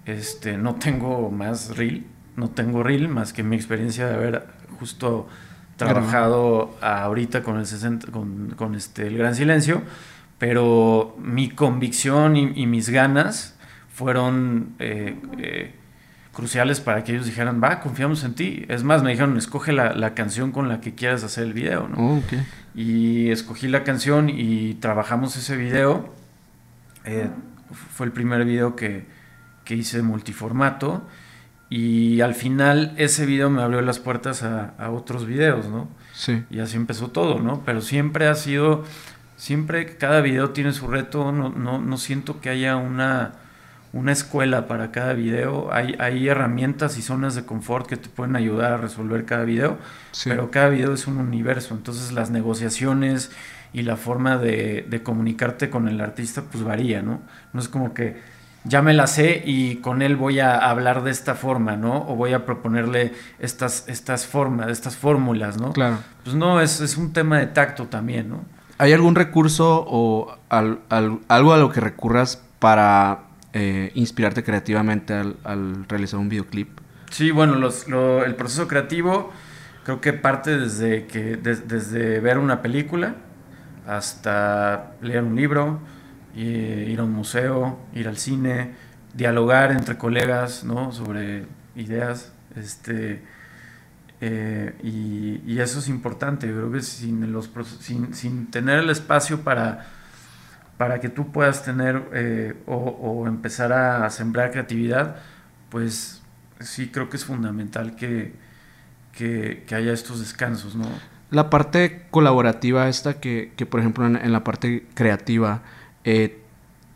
Este, no tengo más reel, no tengo reel más que mi experiencia de haber justo trabajado ahorita con el 60, con, este, el Gran Silencio, pero mi convicción y, mis ganas fueron eh, eh, cruciales para que ellos dijeran, va, confiamos en ti. Es más, me dijeron, escoge la, canción con la que quieras hacer el video, ¿no?
Oh,
y escogí la canción y trabajamos ese video. Eh, fue el primer video que, que hice multiformato. Y al final ese video me abrió las puertas a, otros videos, ¿no?
Sí.
Y así empezó todo, ¿no? Pero siempre ha sido, siempre cada video tiene su reto, no, no, no siento que haya una una escuela para cada video. Hay, hay herramientas y zonas de confort que te pueden ayudar a resolver cada video, pero cada video es un universo. Entonces las negociaciones y la forma de, comunicarte con el artista pues varía, ¿no? No es como que ya me la sé y con él voy a hablar de esta forma, ¿no? O voy a proponerle estas, estas formas, estas fórmulas, ¿no?
Claro.
Pues no, es, es un tema de tacto también, ¿no?
¿Hay algún recurso o algo a lo que recurras para eh, inspirarte creativamente al, realizar un videoclip?
Sí, bueno, el proceso creativo creo que parte desde, que, desde ver una película hasta leer un libro, ir a un museo, ir al cine, dialogar entre colegas ¿no? sobre ideas. Este, Eh, y, eso es importante. creo que sin, los, sin, sin tener el espacio para, para que tú puedas tener eh, o, empezar a sembrar creatividad, pues sí creo que es fundamental que, que, haya estos descansos, ¿no?
La parte colaborativa esta que, que por ejemplo, en, la parte creativa, eh,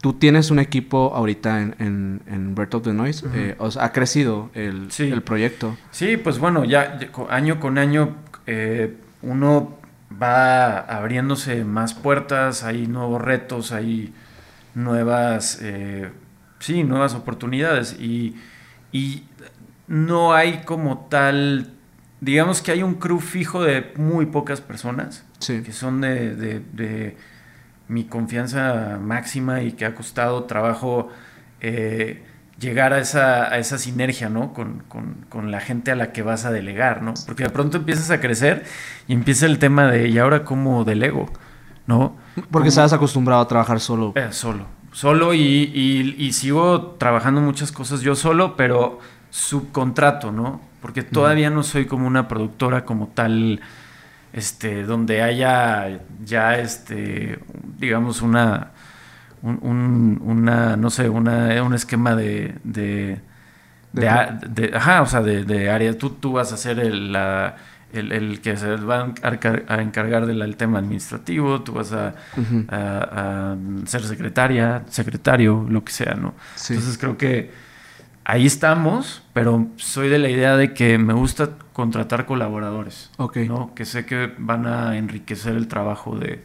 tú tienes un equipo ahorita en, en, en Birth of the Noise. Eh, o sea, ha crecido el, el, proyecto.
Sí, pues bueno, ya, año con año eh, uno va abriéndose más puertas, hay nuevos retos, hay nuevas, eh, sí, nuevas oportunidades y, y no hay como tal, digamos que hay un crew fijo de muy pocas personas que son de mi confianza máxima y que ha costado trabajo eh, llegar a esa, a esa sinergia, ¿no? Con, la gente a la que vas a delegar, ¿no? Porque de pronto empiezas a crecer y empieza el tema de, ¿y ahora cómo delego? ¿No?
Porque estás acostumbrado a trabajar solo.
Eh, solo. Solo y, y, sigo trabajando muchas cosas yo solo, pero subcontrato, ¿no? Porque todavía no soy como una productora como tal este, donde haya ya, este, digamos, una, un, una no sé, una, un esquema de, de, de, ajá, o sea, de, área. Tú, tú vas a ser el, la, el, que se va a encargar del tema administrativo, tú vas a, a, ser secretaria, secretario, lo que sea, ¿no? Entonces creo que ahí estamos, pero soy de la idea de que me gusta contratar colaboradores.
Ok.
¿no? Que sé que van a enriquecer el trabajo de,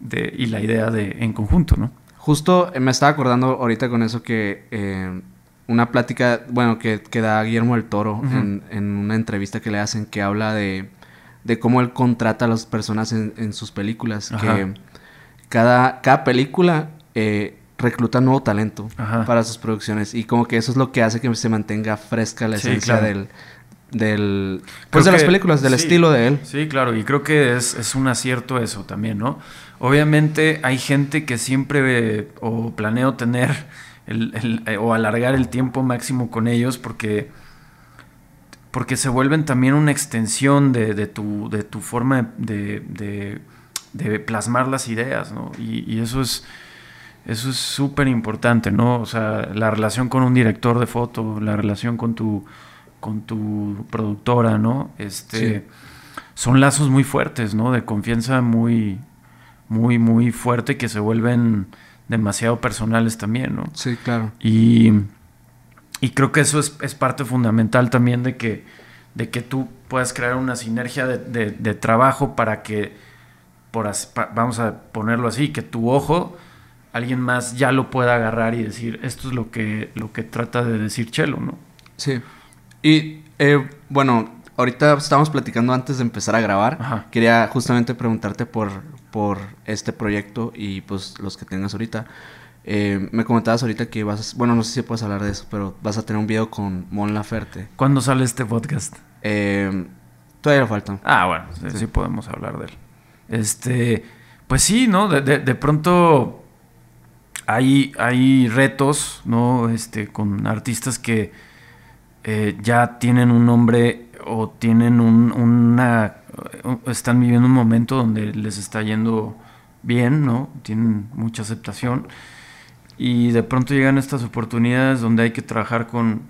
de, y la idea de en conjunto, ¿no?
Justo eh, me estaba acordando ahorita con eso que eh, una plática, bueno, que, que, da Guillermo del Toro en, en, una entrevista que le hacen que habla de, de cómo él contrata a las personas en, en sus películas. Que cada, cada película eh, recluta nuevo talento para sus producciones. Y como que eso es lo que hace que se mantenga fresca la esencia del del pues de las películas del estilo de él.
Sí claro y creo que es, es, un acierto eso también no obviamente hay gente que siempre o planeo tener el, eh, o alargar el tiempo máximo con ellos porque porque se vuelven también una extensión de, de tu de tu forma de, de, de plasmar las ideas no y, y eso es eso es súper importante, ¿no? O sea, la relación con un director de foto, la relación con tu, con tu productora, ¿no? Este, Son lazos muy fuertes, ¿no? De confianza muy, muy, muy fuerte que se vuelven demasiado personales también, ¿no?
Sí, claro.
Y, y creo que eso es, es, parte fundamental también de que, de que tú puedas crear una sinergia de, de, trabajo para que, por, vamos a ponerlo así, que tu ojo alguien más ya lo pueda agarrar y decir, esto es lo que, lo que trata de decir Chelo, ¿no?
Sí. Y eh, bueno, ahorita estamos platicando antes de empezar a grabar. Quería justamente preguntarte por, por este proyecto y pues los que tengas ahorita. Eh, me comentabas ahorita que vas, bueno, no sé si puedes hablar de eso, pero vas a tener un video con Mon Laferte.
¿Cuándo sale este podcast?
Eh, todavía le falta.
Ah, bueno, sí. podemos hablar de él. Este, pues sí, ¿no? De, de, de pronto hay, hay retos, ¿no? Este, con artistas que eh, ya tienen un nombre o tienen un, una... están viviendo un momento donde les está yendo bien, ¿no? Tienen mucha aceptación. Y de pronto llegan estas oportunidades donde hay que trabajar con,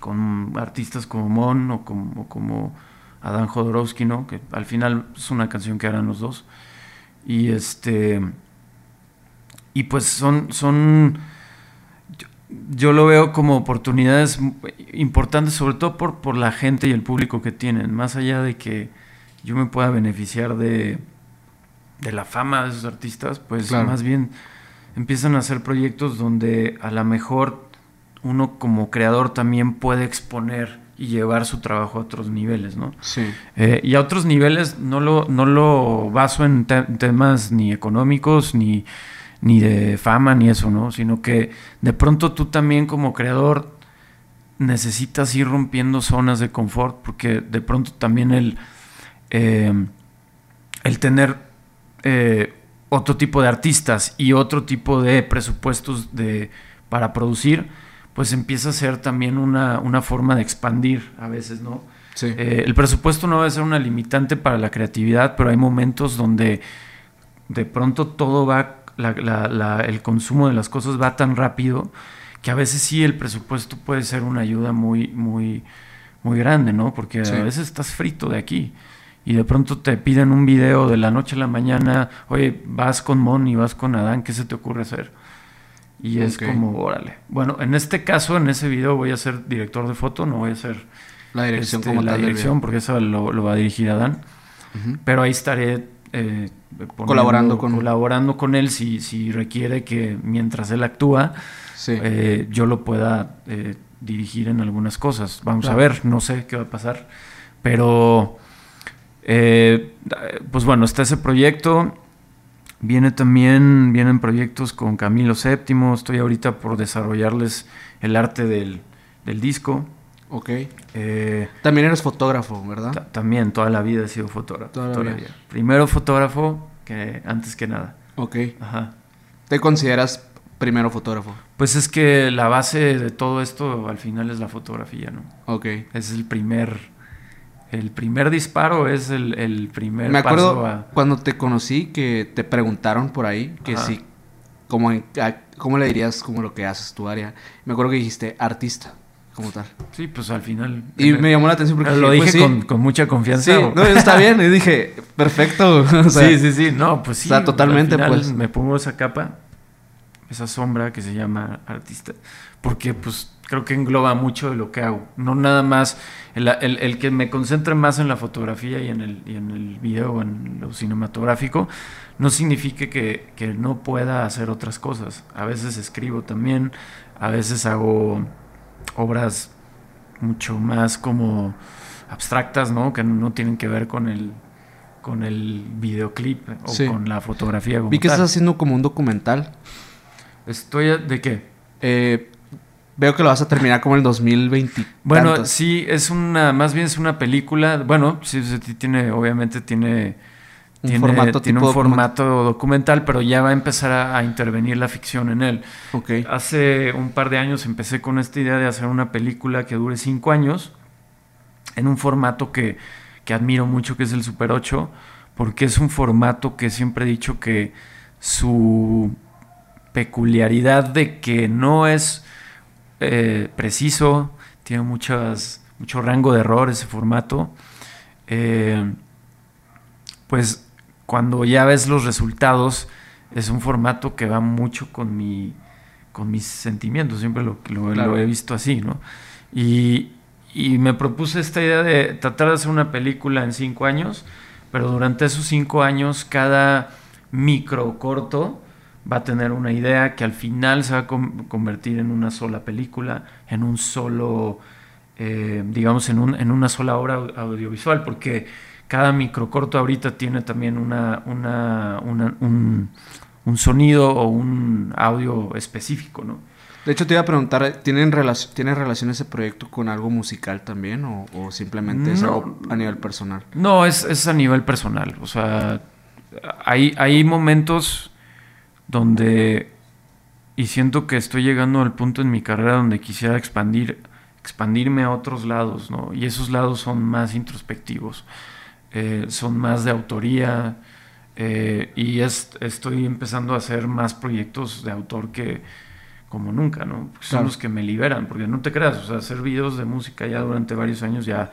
con artistas como Mon o como, como Adán Jodorowsky, ¿no? Que al final es una canción que harán los dos. Y este y pues son, son yo, lo veo como oportunidades importantes, sobre todo por, por la gente y el público que tienen, más allá de que yo me pueda beneficiar de, de la fama de esos artistas, pues más bien empiezan a hacer proyectos donde a lo mejor uno como creador también puede exponer y llevar su trabajo a otros niveles, ¿no?
Sí.
Eh, y a otros niveles no lo, no lo baso en temas ni económicos ni ni de fama ni eso, ¿no? Sino que de pronto tú también como creador necesitas ir rompiendo zonas de confort, porque de pronto también el, eh, el tener eh, otro tipo de artistas y otro tipo de presupuestos de, para producir, pues empieza a ser también una, una forma de expandir a veces, ¿no?
Sí.
Eh, el presupuesto no va a ser una limitante para la creatividad, pero hay momentos donde de pronto todo va, la- la- la- el consumo de las cosas va tan rápido que a veces sí el presupuesto puede ser una ayuda muy, muy, muy grande, ¿no? Porque
Sí.
a veces estás frito de aquí y de pronto te piden un video de la noche a la mañana, oye, vas con Mon y vas con Adán, ¿qué se te ocurre hacer? Y es
Ok.
como, órale. Bueno, en este caso, en ese video voy a ser director de foto, no voy a ser
La dirección
este,
como
la dirección, porque eso lo, lo va a dirigir Adán.
Ujú.
Pero ahí estaré eh, poniendo-
Colaborando con-
colaborando con él si, si requiere que mientras él actúa,
Sí.
eh, yo lo pueda eh, dirigir en algunas cosas. Vamos
Claro.
a ver, no sé qué va a pasar. Pero, pues bueno, está ese proyecto. Viene también, vienen proyectos con Camilo VII. Estoy ahorita por desarrollarles el arte del, del disco.
Ok.
Eh,
También eres fotógrafo, ¿verdad?
Ta- También toda la vida he sido fotógrafo.
Toda la
toda la
vida.
vida. Primero fotógrafo que antes que nada.
Ok.
Ajá.
¿Te consideras primero fotógrafo?
Pues es que la base de todo esto al final es la fotografía, ¿no?
Ok.
Es el primer. El primer disparo es el, el primer
Me acuerdo
paso a.
cuando te conocí que te preguntaron por ahí que
Ajá.
si, como en- a- ¿cómo le dirías como lo que haces tu área? Me acuerdo que dijiste artista, como tal.
Sí, pues al final.
Y me llamó la atención porque
lo dije
pues, sí,
con, con mucha confianza.
Sí,
¿o?
no, está bien. Y dije, perfecto. O sea,
sí, sí, sí. No, pues sí.
o sea, totalmente,
al final
pues.
Me pongo esa capa, esa sombra que se llama artista, porque pues creo que engloba mucho de lo que hago. No nada más el, el- el que me concentre más en la fotografía y en el, y en el video, en lo cinematográfico, no significa que, que no pueda hacer otras cosas. A veces escribo también, a veces hago obras mucho más como abstractas, ¿no? Que no tienen que ver con el con el videoclip o
Sí.
con la fotografía. como
Vi que
tal.
estás haciendo como un documental.
Estoy a- de qué?
Eh, veo que lo vas a terminar como en el 2020.
Bueno,
tantos.
sí, es una, más bien es una película. Bueno, sí, tiene, obviamente tiene,
Un
tiene,
formato
tiene
tipo
un formato documental, pero ya va a empezar a, a intervenir la ficción en él.
Ok.
Hace un par de años empecé con esta idea de hacer una película que dure cinco años en un formato que, que admiro mucho, que es el Super 8, porque es un formato que siempre he dicho que su peculiaridad de que no es eh, preciso, tiene muchas, mucho rango de error ese formato, eh, pues cuando ya ves los resultados, es un formato que va mucho con mi con mis sentimientos, siempre lo, lo-
Claro.
lo he visto así, ¿no? Y, y me propuse esta idea de tratar de hacer una película en cinco años, pero durante esos cinco años cada micro corto va a tener una idea que al final se va a convertir en una sola película, en un solo, eh, digamos, en, un- en una sola obra au- audiovisual, porque cada microcorto ahorita tiene también una, una- una- un, un sonido o un audio específico, ¿no?
De hecho, te iba a preguntar, ¿tienen relac- ¿tiene relación ese proyecto con algo musical también o, o simplemente es
No.
algo a nivel personal?
No, es, es a nivel personal. O sea, hay, hay momentos donde, y siento que estoy llegando al punto en mi carrera donde quisiera expandir, expandirme a otros lados, ¿no? Y esos lados son más introspectivos, eh, son más de autoría, eh, y es, estoy empezando a hacer más proyectos de autor que como nunca, ¿no? Porque son
Claro.
los que me liberan, porque no te creas, o sea, hacer videos de música ya durante varios años ya,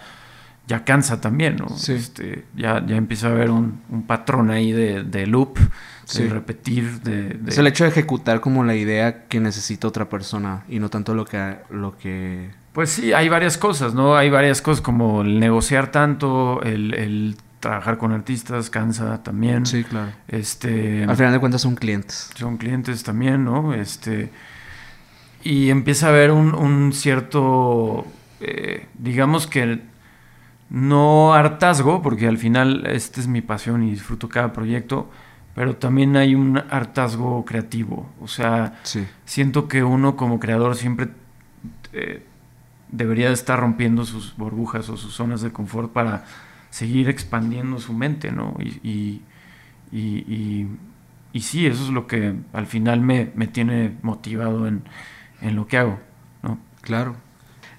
ya cansa también, ¿no?
Sí.
Este, ya, ya empieza a haber un, un patrón ahí de, de loop,
Sí.
de repetir, de... de-
Es el hecho de ejecutar como la idea que necesita otra persona y no tanto lo que... Lo que...
Pues sí, hay varias cosas, ¿no? Hay varias cosas como el negociar tanto, el, el trabajar con artistas, cansa también.
Sí, claro.
Este,
Al final de cuentas son clientes.
son clientes también, ¿no? Este, y empieza a haber un, un cierto, eh, digamos que no hartazgo, porque al final esta es mi pasión y disfruto cada proyecto, pero también hay un hartazgo creativo. O sea,
Sí.
siento que uno como creador siempre eh, debería de estar rompiendo sus burbujas o sus zonas de confort para seguir expandiendo su mente, ¿no? Y, y, y, y- y sí, eso es lo que al final me, me tiene motivado en, en lo que hago, ¿no?
Claro.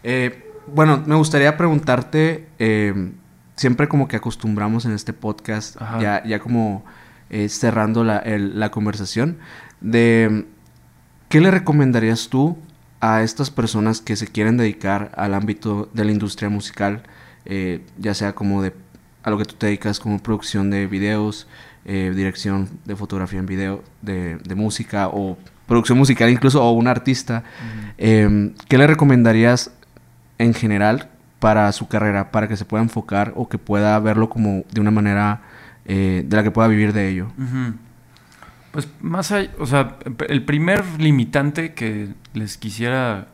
Eh, bueno, me gustaría preguntarte, eh, siempre como que acostumbramos en este podcast, ya, ya como eh, cerrando la, la conversación, de qué le recomendarías tú a estas personas que se quieren dedicar al ámbito de la industria musical, eh, ya sea como de a lo que tú te dedicas como producción de videos, eh, dirección de fotografía en video, de, música o producción musical incluso, o un artista, em, ¿qué le recomendarías en general para su carrera, para que se pueda enfocar o que pueda verlo como de una manera eh, de la que pueda vivir de ello?
Pues más allá, o sea, el primer limitante que les quisiera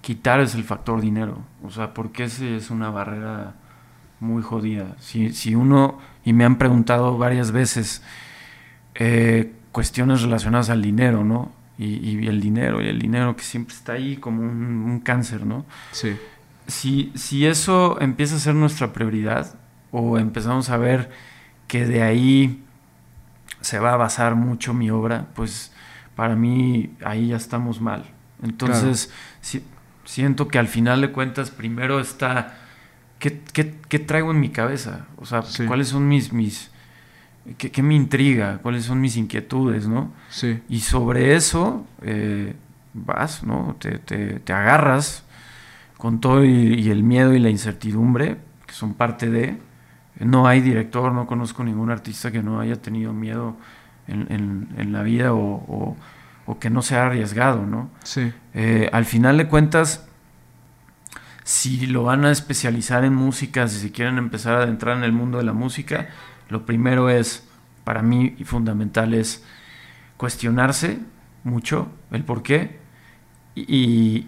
quitar es el factor dinero. O sea, porque ese es una barrera muy jodida. Si, si uno, y me han preguntado varias veces, eh, cuestiones relacionadas al dinero, ¿no? Y, el dinero, y el dinero que siempre está ahí como un, cáncer, ¿no?
Sí.
Si, si eso empieza a ser nuestra prioridad, o empezamos a ver que de ahí se va a basar mucho mi obra, pues para mí ahí ya estamos mal. Entonces, siento que al final de cuentas primero está ¿qué, qué, traigo en mi cabeza? O sea, ¿cuáles son mis... mis qué, me intriga? ¿Cuáles son mis inquietudes? ¿no?
Sí.
Y sobre eso eh, vas, ¿no? Te, te, agarras con todo y, el miedo y la incertidumbre, que son parte de... No hay director, no conozco ningún artista que no haya tenido miedo en, en, la vida o, o, que no se arriesgado, ¿no?
Sí.
Eh, al final de cuentas, si lo van a especializar en música, si se quieren empezar a adentrar en el mundo de la música, lo primero es, para mí y fundamental, es cuestionarse mucho el por qué y,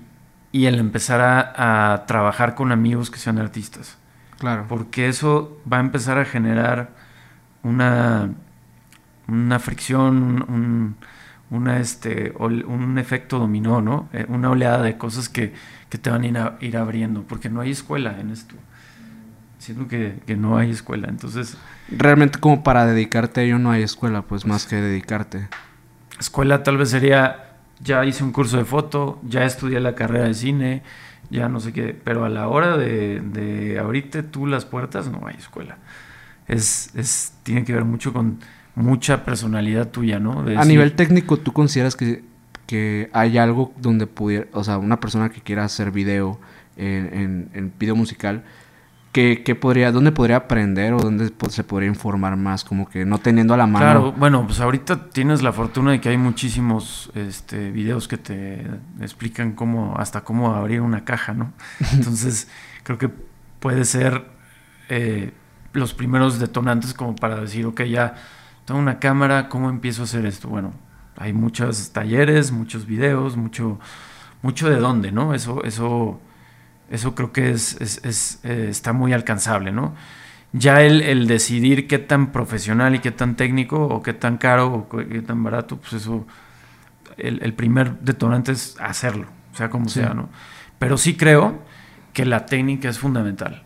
el empezar a, trabajar con amigos que sean artistas.
Claro.
Porque eso va a empezar a generar una, una fricción, un, una, este, un efecto dominó, ¿no? Eh, una oleada de cosas que que te van a ir, abriendo, porque no hay escuela en esto. Siento que, no hay escuela, entonces...
Realmente como para dedicarte a ello no hay escuela, pues más que dedicarte.
Escuela tal vez sería, ya hice un curso de foto, ya estudié la carrera de cine, ya no sé qué, pero a la hora de, de abrirte tú las puertas no hay escuela. Es, es, tiene que ver mucho con mucha personalidad tuya, ¿no?
a nivel técnico, ¿tú consideras que que hay algo donde pudiera, o sea, una persona que quiera hacer video en, en, video musical, que, podría, ¿dónde podría aprender o dónde se podría informar más? Como que no teniendo a la mano.
Claro, bueno, pues ahorita tienes la fortuna de que hay muchísimos este, videos que te explican cómo, hasta cómo abrir una caja, ¿no? Entonces, creo que puede ser eh, los primeros detonantes como para decir, ok, ya tengo una cámara, ¿cómo empiezo a hacer esto? Bueno, hay muchos talleres, muchos videos, mucho, mucho de dónde, ¿no? Eso, eso, eso creo que es, eh, está muy alcanzable, ¿no? Ya el, decidir qué tan profesional y qué tan técnico o qué tan caro o qué tan barato, pues eso, el, primer detonante es hacerlo, sea como sea, ¿no? Pero sí creo que la técnica es fundamental.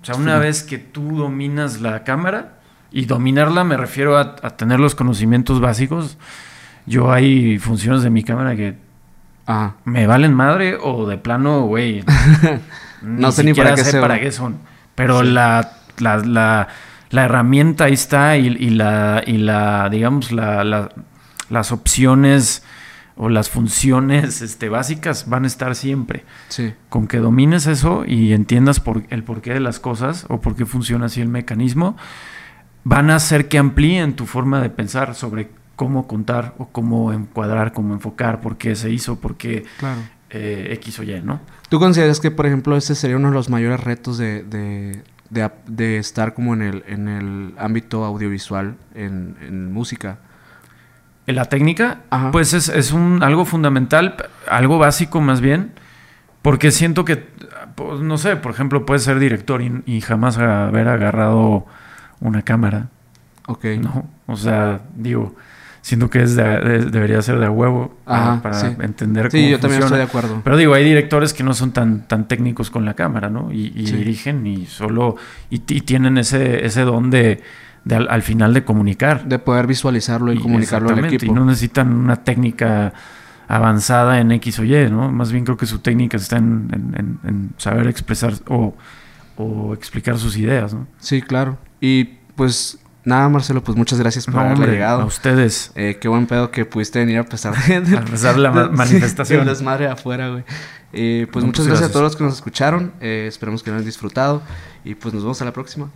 O sea, una vez que tú dominas la cámara, y dominarla me refiero a tener los conocimientos básicos, yo hay funciones de mi cámara que me valen madre o de plano, güey.
no sé ni para qué,
sé para qué son. Pero la, la, la, herramienta ahí está y, la, y la, digamos, la, las opciones o las funciones este, básicas van a estar siempre.
Sí.
Con que domines eso y entiendas por, el porqué de las cosas o por qué funciona así el mecanismo, van a hacer que amplíen tu forma de pensar sobre cómo contar o cómo encuadrar, cómo enfocar, por qué se hizo, por qué eh, X o Y, ¿no?
¿Tú consideras que, por ejemplo, ese sería uno de los mayores retos de, de, estar como en el, en el ámbito audiovisual, en, música?
¿En la técnica? Pues es, un, algo fundamental, algo básico más bien, porque siento que, pues, no sé, por ejemplo, puedes ser director y, y jamás haber agarrado una cámara.
Ok.
¿no? O sea, digo, siento que es debería ser de a huevo para, entender
cómo Sí, yo también estoy de acuerdo.
Pero digo, hay directores que no son tan, tan técnicos con la cámara, ¿no? Y, dirigen y solo... Y, tienen ese, ese don de... al, final de comunicar.
De poder visualizarlo y, comunicarlo al equipo.
Y no necesitan una técnica avanzada en X o Y, ¿no? Más bien creo que su técnica está en, saber expresar o, explicar sus ideas, ¿no?
Sí, claro. Y pues nada, Marcelo, pues muchas gracias por haber llegado.
A ustedes.
Eh, qué buen pedo que pudiste venir a pesar de,
a pesar de la manifestación.
Sí, desmadre afuera, güey. Eh, pues muchas gracias, a todos los que nos escucharon. Eh, esperemos que lo hayan disfrutado. Y pues nos vemos a la próxima.